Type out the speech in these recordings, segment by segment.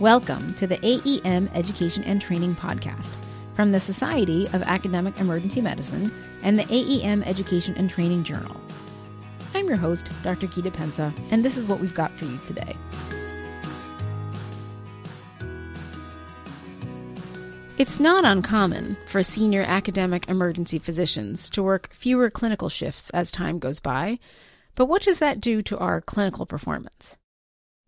Welcome to the AEM Education and Training Podcast from the Society of Academic Emergency Medicine and the AEM Education and Training Journal. I'm your host, Dr. Gita Pensa, and this is what we've got for you today. It's not uncommon for senior academic emergency physicians to work fewer clinical shifts as time goes by, but what does that do to our clinical performance?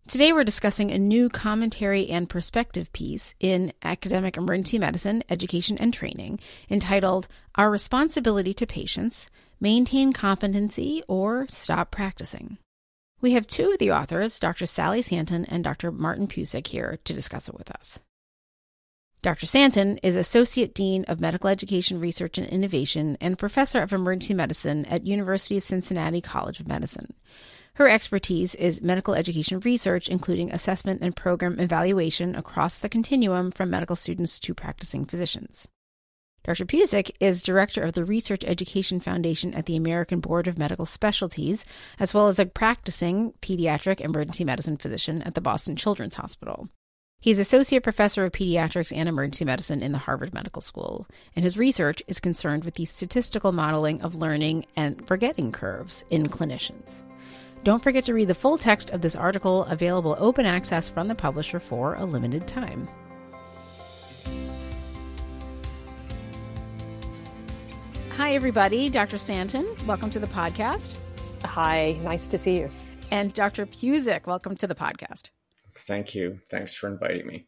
Today, we're discussing a new commentary and perspective piece in academic emergency medicine, education, and training entitled Our Responsibility to Patients Maintain Competency or Stop Practicing. We have two of the authors, Dr. Sally Santen and Dr. Martin Pusic, here to discuss it with us. Dr. Santen is Associate Dean of Medical Education Research and Innovation and Professor of Emergency Medicine at University of Cincinnati College of Medicine. Her expertise is medical education research, including assessment and program evaluation across the continuum from medical students to practicing physicians. Dr. Pusic is director of the Research Education Foundation at the American Board of Medical Specialties, as well as a practicing pediatric emergency medicine physician at the Boston Children's Hospital. He is associate professor of pediatrics and emergency medicine in the Harvard Medical School, and his research is concerned with the statistical modeling of learning and forgetting curves in clinicians. Don't forget to read the full text of this article, available open access from the publisher for a limited time. Hi, everybody. Dr. Santen, welcome to the podcast. Hi, nice to see you. And Dr. Pusic, welcome to the podcast. Thank you. Thanks for inviting me.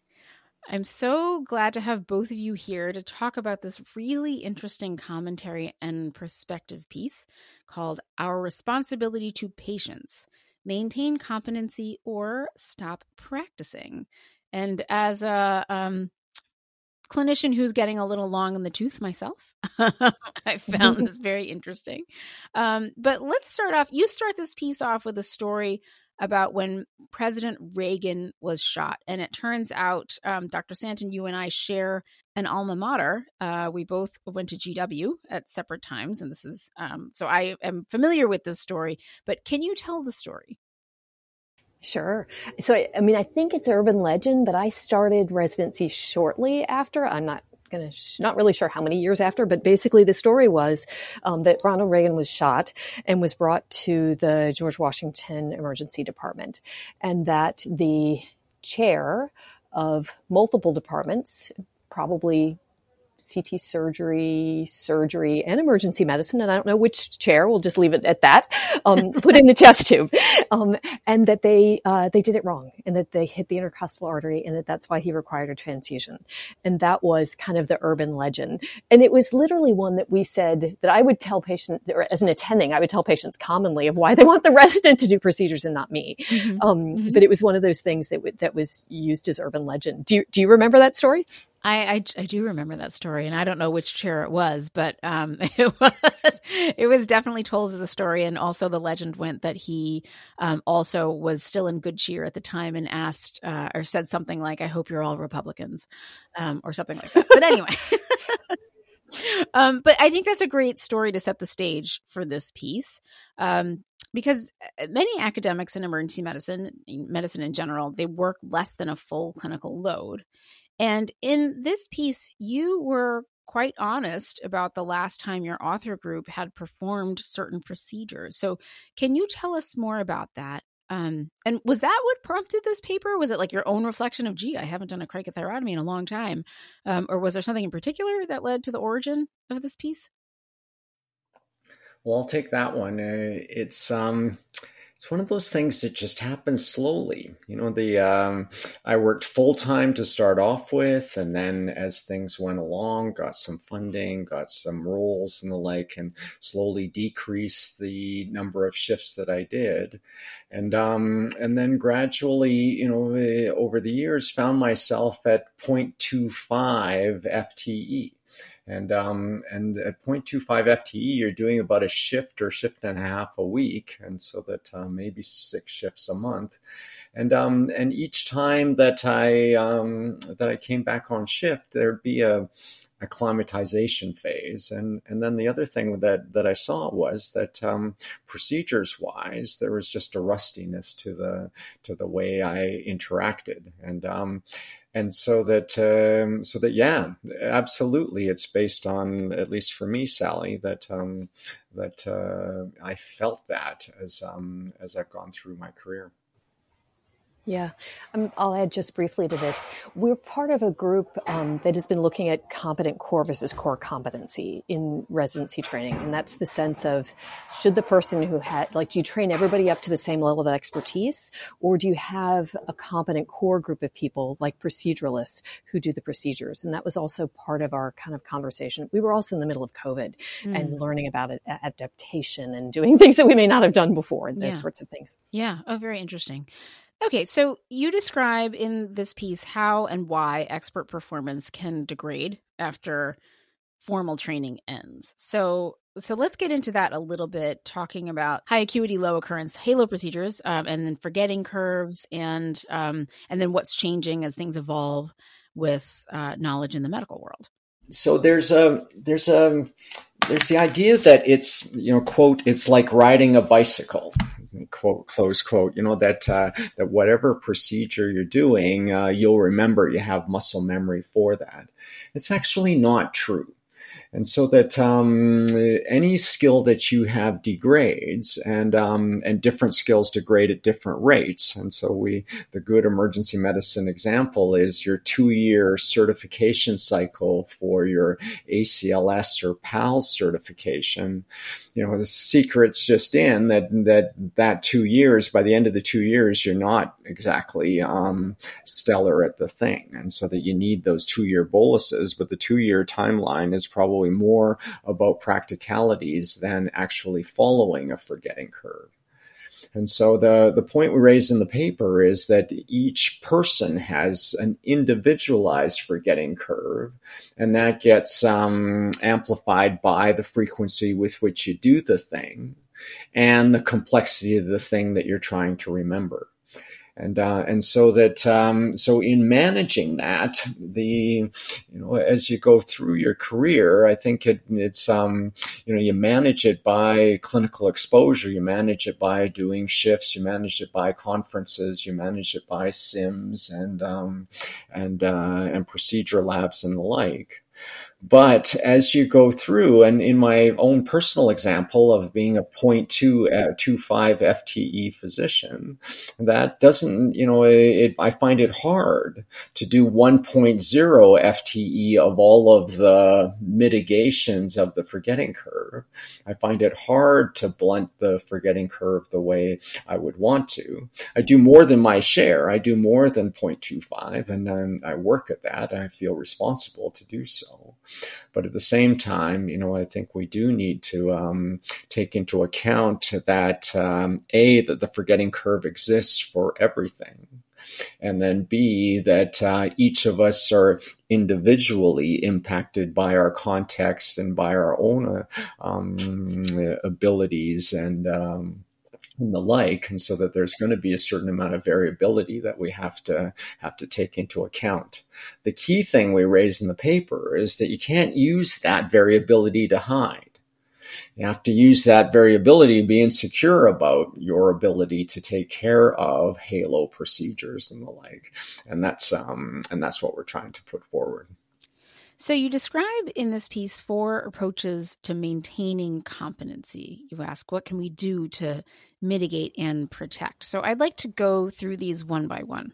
I'm so glad to have both of you here to talk about this really interesting commentary and perspective piece called Our Responsibility to Patients Maintain Competency or Stop Practicing. And as a um, clinician who's getting a little long in the tooth myself, I found this very interesting. Um, but let's start off. You start this piece off with a story about when President Reagan was shot. And it turns out, um, Dr. Santen, you and I share an alma mater. Uh, we both went to GW at separate times. And this is, um, so I am familiar with this story, but can you tell the story? Sure. So, I mean, I think it's urban legend, but I started residency shortly after. I'm not going to, not really sure how many years after, but basically the story was um, that Ronald Reagan was shot and was brought to the George Washington Emergency Department, and that the chair of multiple departments, probably CT surgery, surgery, and emergency medicine. And I don't know which chair. We'll just leave it at that. Um, put in the chest tube, um, and that they uh, they did it wrong, and that they hit the intercostal artery, and that that's why he required a transfusion. And that was kind of the urban legend. And it was literally one that we said that I would tell patients, or as an attending, I would tell patients commonly of why they want the resident to do procedures and not me. Mm-hmm. Um, mm-hmm. But it was one of those things that w- that was used as urban legend. Do you, do you remember that story? I, I, I do remember that story, and I don't know which chair it was, but um, it was it was definitely told as a story, and also the legend went that he um, also was still in good cheer at the time and asked uh, or said something like, "I hope you're all Republicans," um, or something like that. But anyway. um, but I think that's a great story to set the stage for this piece, um, because uh, many academics in emergency medicine, medicine in general, they work less than a full clinical load, and in this piece, you were quite honest about the last time your author group had performed certain procedures. So, can you tell us more about that? Um, and was that what prompted this paper? Was it like your own reflection of, gee, I haven't done a cricothyrotomy in a long time? Um, or was there something in particular that led to the origin of this piece? Well, I'll take that one. Uh, it's um, it's one of those things that just happens slowly. You know, the um, I worked full time to start off with, and then as things went along, got some funding, got some roles and the like, and slowly decreased the number of shifts that I did, and um, and then gradually, you know, over the years, found myself at 0.25 FTE and um, and at 0.25 FTE, you're doing about a shift or shift and a half a week, and so that uh, maybe six shifts a month. And um, and each time that I um, that I came back on shift, there'd be a acclimatization phase. And and then the other thing that that I saw was that um, procedures wise, there was just a rustiness to the to the way I interacted, and um, and so that um, so that yeah, absolutely, it's based on at least for me, Sally, that um, that uh, I felt that as um, as I've gone through my career. Yeah, um, I'll add just briefly to this. We're part of a group um, that has been looking at competent core versus core competency in residency training. And that's the sense of should the person who had, like, do you train everybody up to the same level of expertise? Or do you have a competent core group of people, like proceduralists, who do the procedures? And that was also part of our kind of conversation. We were also in the middle of COVID mm. and learning about it, adaptation and doing things that we may not have done before and those yeah. sorts of things. Yeah. Oh, very interesting. Okay, so you describe in this piece how and why expert performance can degrade after formal training ends. So so let's get into that a little bit, talking about high acuity, low occurrence halo procedures, um, and then forgetting curves, and um, and then what's changing as things evolve with uh, knowledge in the medical world. So there's a there's a there's the idea that it's you know quote it's like riding a bicycle quote close quote you know that uh, that whatever procedure you're doing uh, you'll remember you have muscle memory for that. It's actually not true and so that um, any skill that you have degrades and um, and different skills degrade at different rates. And so we the good emergency medicine example is your two year certification cycle for your ACLS or PALS certification. You know the secret's just in that that that two years by the end of the two years you're not exactly um, stellar at the thing. And so that you need those two year boluses but the two year timeline is probably more about practicalities than actually following a forgetting curve. And so the, the point we raise in the paper is that each person has an individualized forgetting curve, and that gets um, amplified by the frequency with which you do the thing and the complexity of the thing that you're trying to remember and uh, and so that um, so in managing that the you know as you go through your career I think it, it's um, you know you manage it by clinical exposure you manage it by doing shifts you manage it by conferences you manage it by sims and um, and uh, and procedure labs and the like but as you go through, and in my own personal example of being a 0.2, uh, 25 FTE physician, that doesn't, you know, it, I find it hard to do 1.0 FTE of all of the mitigations of the forgetting curve. I find it hard to blunt the forgetting curve the way I would want to. I do more than my share. I do more than 0.25, and um, I work at that. I feel responsible to do so. But at the same time, you know, I think we do need to um, take into account that um, a that the forgetting curve exists for everything. And then B, that uh, each of us are individually impacted by our context and by our own uh, um, abilities and um, and the like and so that there's going to be a certain amount of variability that we have to have to take into account. The key thing we raise in the paper is that you can't use that variability to hide. You have to use that variability to be insecure about your ability to take care of halo procedures and the like. And that's um and that's what we're trying to put forward so, you describe in this piece four approaches to maintaining competency. You ask, what can we do to mitigate and protect? So, I'd like to go through these one by one.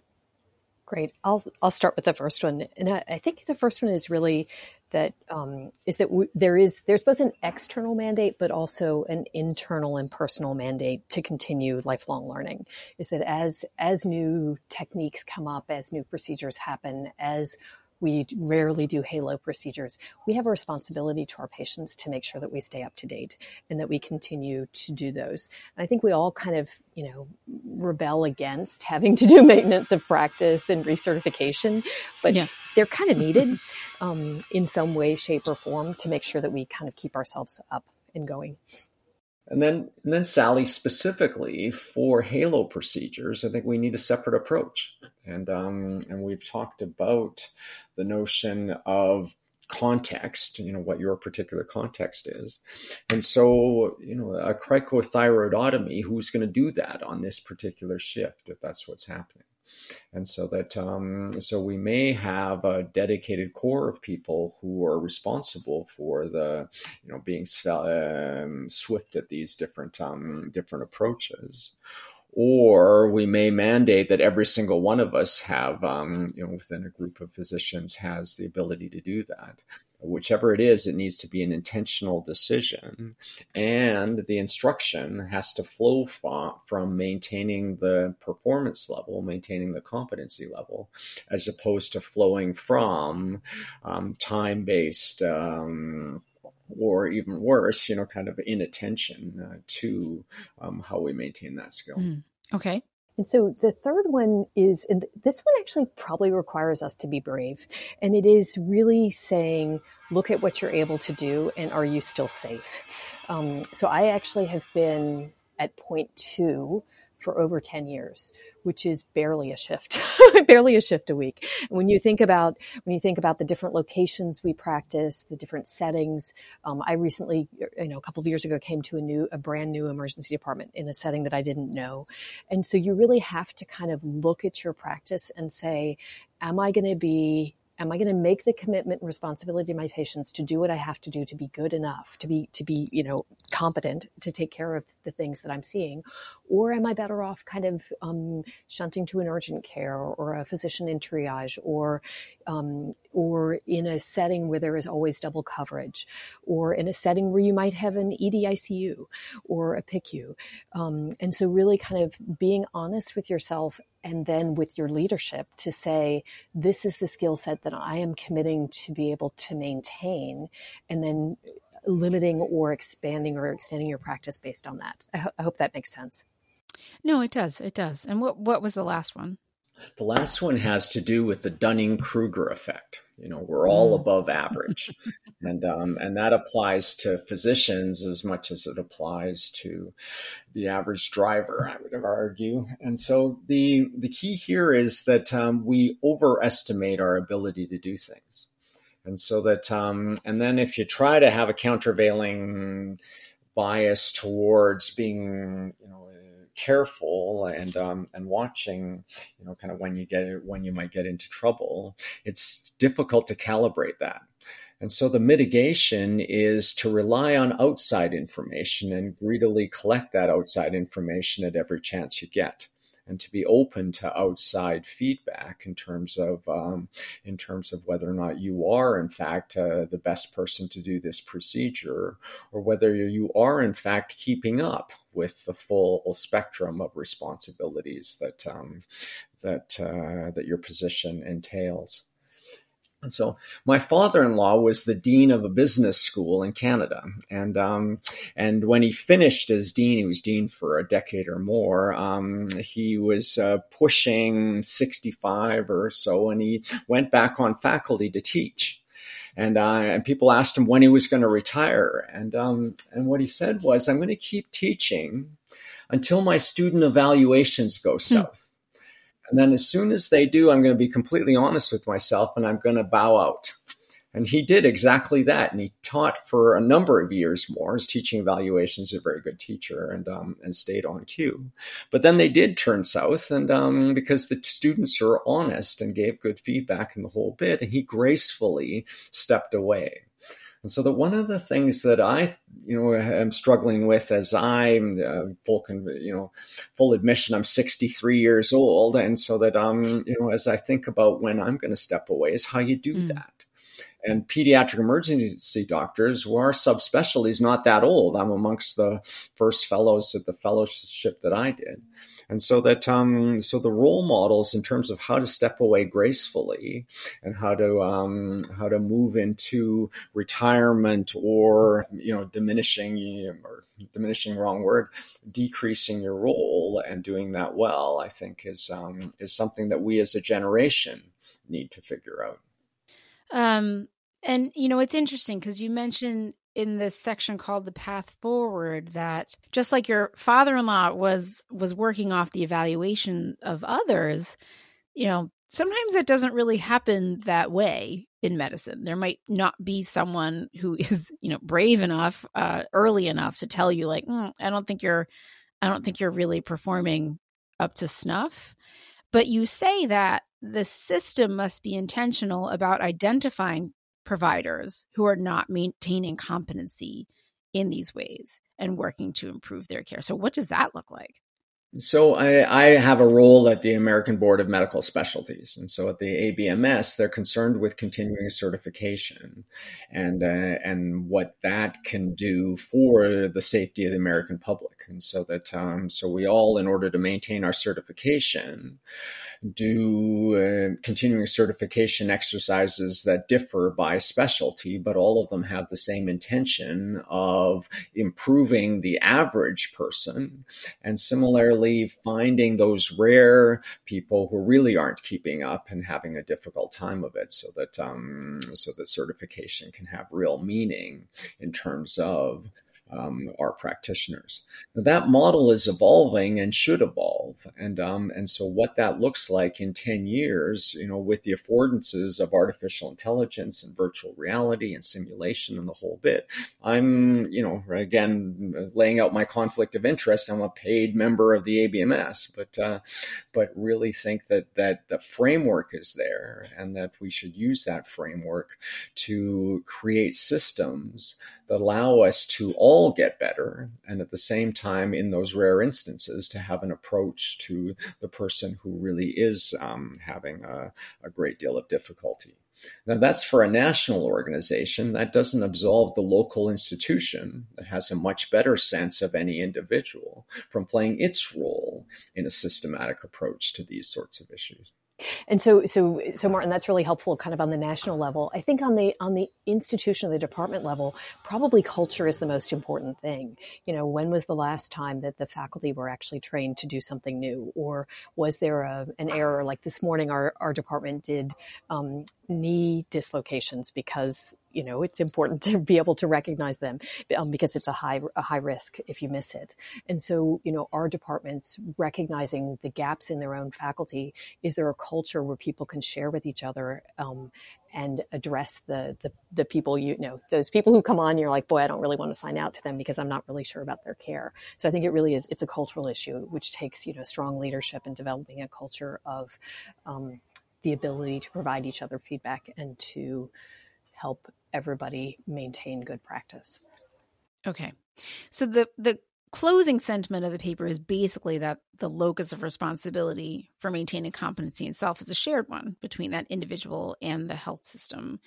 Great. I'll I'll start with the first one, and I, I think the first one is really that um, is that there is there's both an external mandate but also an internal and personal mandate to continue lifelong learning. Is that as as new techniques come up, as new procedures happen, as we rarely do halo procedures. We have a responsibility to our patients to make sure that we stay up to date and that we continue to do those. And I think we all kind of, you know, rebel against having to do maintenance of practice and recertification, but yeah. they're kind of needed um, in some way, shape, or form to make sure that we kind of keep ourselves up and going. And then, and then Sally, specifically for halo procedures, I think we need a separate approach. And um, and we've talked about the notion of context, you know, what your particular context is. And so, you know, a cricothyroidotomy, who's going to do that on this particular shift if that's what's happening? and so that um, so we may have a dedicated core of people who are responsible for the you know being um, swift at these different um, different approaches or we may mandate that every single one of us have, um, you know, within a group of physicians has the ability to do that. Whichever it is, it needs to be an intentional decision, and the instruction has to flow from, from maintaining the performance level, maintaining the competency level, as opposed to flowing from um, time based. Um, or even worse, you know, kind of inattention uh, to um, how we maintain that skill. Mm. Okay. And so the third one is, and this one actually probably requires us to be brave. And it is really saying, look at what you're able to do and are you still safe? Um, so I actually have been at point two for over 10 years, which is barely a shift, barely a shift a week. And when you think about, when you think about the different locations we practice, the different settings, um, I recently, you know, a couple of years ago came to a new, a brand new emergency department in a setting that I didn't know. And so you really have to kind of look at your practice and say, am I going to be am I going to make the commitment and responsibility to my patients to do what I have to do to be good enough, to be to be you know competent to take care of the things that I'm seeing, or am I better off kind of um, shunting to an urgent care or a physician in triage or um, or in a setting where there is always double coverage, or in a setting where you might have an EDICU or a PICU. Um, and so, really kind of being honest with yourself and then with your leadership to say, this is the skill set that I am committing to be able to maintain, and then limiting or expanding or extending your practice based on that. I, ho- I hope that makes sense. No, it does. It does. And what what was the last one? The last one has to do with the Dunning Kruger effect. You know, we're all mm. above average, and um, and that applies to physicians as much as it applies to the average driver. I would argue. And so the the key here is that um, we overestimate our ability to do things, and so that um, and then if you try to have a countervailing bias towards being, you know careful and um, and watching, you know, kind of when you get when you might get into trouble, it's difficult to calibrate that. And so the mitigation is to rely on outside information and greedily collect that outside information at every chance you get and to be open to outside feedback in terms of um, in terms of whether or not you are in fact uh, the best person to do this procedure or whether you are in fact keeping up with the full spectrum of responsibilities that um, that uh, that your position entails. And so my father-in-law was the dean of a business school in Canada, and um, and when he finished as dean, he was dean for a decade or more. Um, he was uh, pushing sixty-five or so, and he went back on faculty to teach. And, uh, and people asked him when he was going to retire, and um, and what he said was, "I'm going to keep teaching until my student evaluations go hmm. south." And then as soon as they do, I'm going to be completely honest with myself and I'm going to bow out. And he did exactly that. And he taught for a number of years more. His teaching evaluations, a very good teacher and, um, and stayed on cue. But then they did turn south. And um, because the students are honest and gave good feedback in the whole bit, and he gracefully stepped away. And so that one of the things that I, you know, am struggling with as I'm uh, full, you know, full admission, I'm 63 years old, and so that um, you know, as I think about when I'm going to step away, is how you do mm. that. And pediatric emergency doctors, well, our subspecialty is not that old. I'm amongst the first fellows at the fellowship that I did and so that um, so the role models in terms of how to step away gracefully and how to um, how to move into retirement or you know diminishing or diminishing wrong word decreasing your role and doing that well I think is um, is something that we as a generation need to figure out. Um, and you know it's interesting because you mentioned in this section called the path forward that just like your father-in-law was was working off the evaluation of others you know sometimes that doesn't really happen that way in medicine. There might not be someone who is, you know, brave enough uh, early enough to tell you, like, mm, I don't think you're, I don't think you're really performing up to snuff. But you say that the system must be intentional about identifying providers who are not maintaining competency in these ways and working to improve their care. So, what does that look like? So I, I, have a role at the American Board of Medical Specialties, and so at the ABMS, they're concerned with continuing certification, and uh, and what that can do for the safety of the American public, and so that um, so we all, in order to maintain our certification, do uh, continuing certification exercises that differ by specialty, but all of them have the same intention of improving the average person. And similarly, finding those rare people who really aren't keeping up and having a difficult time of it so that, um, so that certification can have real meaning in terms of um, our practitioners. Now, that model is evolving and should evolve, and um, and so what that looks like in ten years, you know, with the affordances of artificial intelligence and virtual reality and simulation and the whole bit, I'm you know again laying out my conflict of interest. I'm a paid member of the ABMS, but uh, but really think that that the framework is there and that we should use that framework to create systems that allow us to all get better and at the same time in those rare instances to have an approach to the person who really is um, having a, a great deal of difficulty now, that's for a national organization. That doesn't absolve the local institution that has a much better sense of any individual from playing its role in a systematic approach to these sorts of issues. And so, so, so, Martin, that's really helpful, kind of on the national level. I think on the on the institution, the department level, probably culture is the most important thing. You know, when was the last time that the faculty were actually trained to do something new, or was there a, an error? Like this morning, our our department did um, knee dislocations because you know it's important to be able to recognize them um, because it's a high a high risk if you miss it. And so you know our departments recognizing the gaps in their own faculty is there a culture where people can share with each other um, and address the, the, the people you know those people who come on you're like boy i don't really want to sign out to them because i'm not really sure about their care. So i think it really is it's a cultural issue which takes you know strong leadership and developing a culture of um, the ability to provide each other feedback and to help everybody maintain good practice. Okay. So the the closing sentiment of the paper is basically that the locus of responsibility for maintaining competency in self is a shared one between that individual and the health system.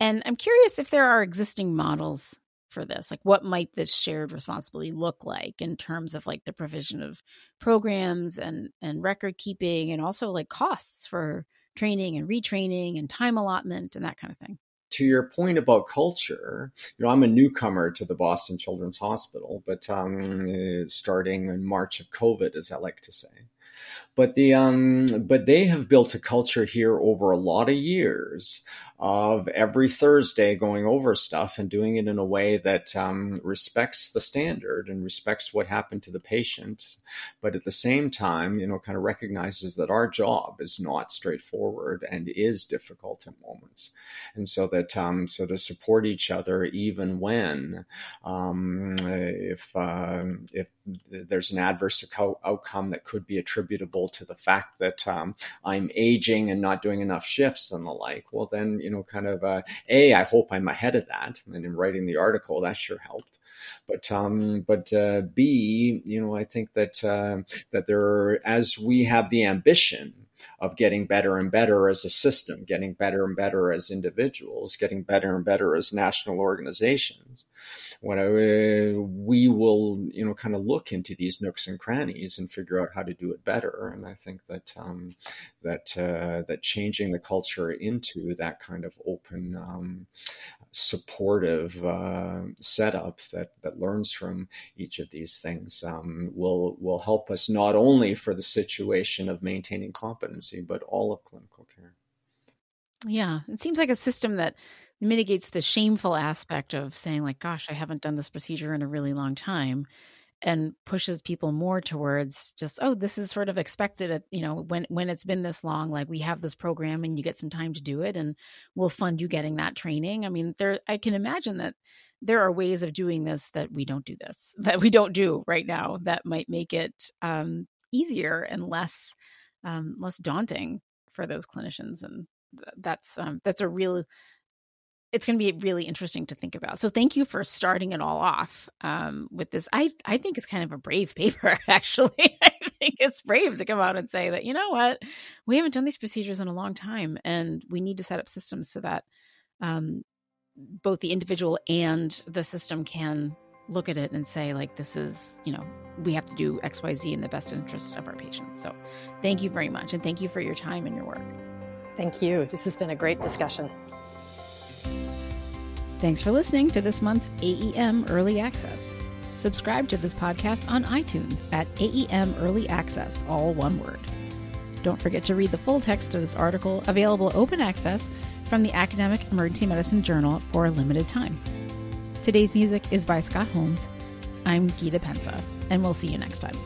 And I'm curious if there are existing models for this. Like what might this shared responsibility look like in terms of like the provision of programs and and record keeping and also like costs for training and retraining and time allotment and that kind of thing to your point about culture, you know, I'm a newcomer to the Boston Children's Hospital, but um, starting in March of COVID, as I like to say. But the um, but they have built a culture here over a lot of years of every Thursday going over stuff and doing it in a way that um, respects the standard and respects what happened to the patient, but at the same time, you know, kind of recognizes that our job is not straightforward and is difficult at moments, and so that um, so to support each other even when um, if uh, if there's an adverse outcome that could be attributable to the fact that um, I'm aging and not doing enough shifts and the like, well then you know, kind of uh, a. I hope I'm ahead of that, and in writing the article, that sure helped. But um, but uh, B, you know, I think that uh, that there, as we have the ambition of getting better and better as a system, getting better and better as individuals, getting better and better as national organizations. When I, we will, you know, kind of look into these nooks and crannies and figure out how to do it better. And I think that um, that uh, that changing the culture into that kind of open, um, supportive uh, setup that that learns from each of these things um, will will help us not only for the situation of maintaining competency, but all of clinical care. Yeah, it seems like a system that mitigates the shameful aspect of saying like gosh i haven't done this procedure in a really long time and pushes people more towards just oh this is sort of expected at you know when when it's been this long like we have this program and you get some time to do it and we'll fund you getting that training. I mean there i can imagine that there are ways of doing this that we don't do this that we don't do right now that might make it um, easier and less um, less daunting for those clinicians and that's um, that's a real it's going to be really interesting to think about. So thank you for starting it all off um, with this. I I think it's kind of a brave paper, actually. I think it's brave to come out and say that you know what we haven't done these procedures in a long time, and we need to set up systems so that um, both the individual and the system can look at it and say like this is you know we have to do xyz in the best interest of our patients so thank you very much and thank you for your time and your work thank you this has been a great discussion Thanks for listening to this month's AEM Early Access. Subscribe to this podcast on iTunes at AEM Early Access, all one word. Don't forget to read the full text of this article, available open access from the Academic Emergency Medicine Journal for a limited time. Today's music is by Scott Holmes. I'm Gita Pensa, and we'll see you next time.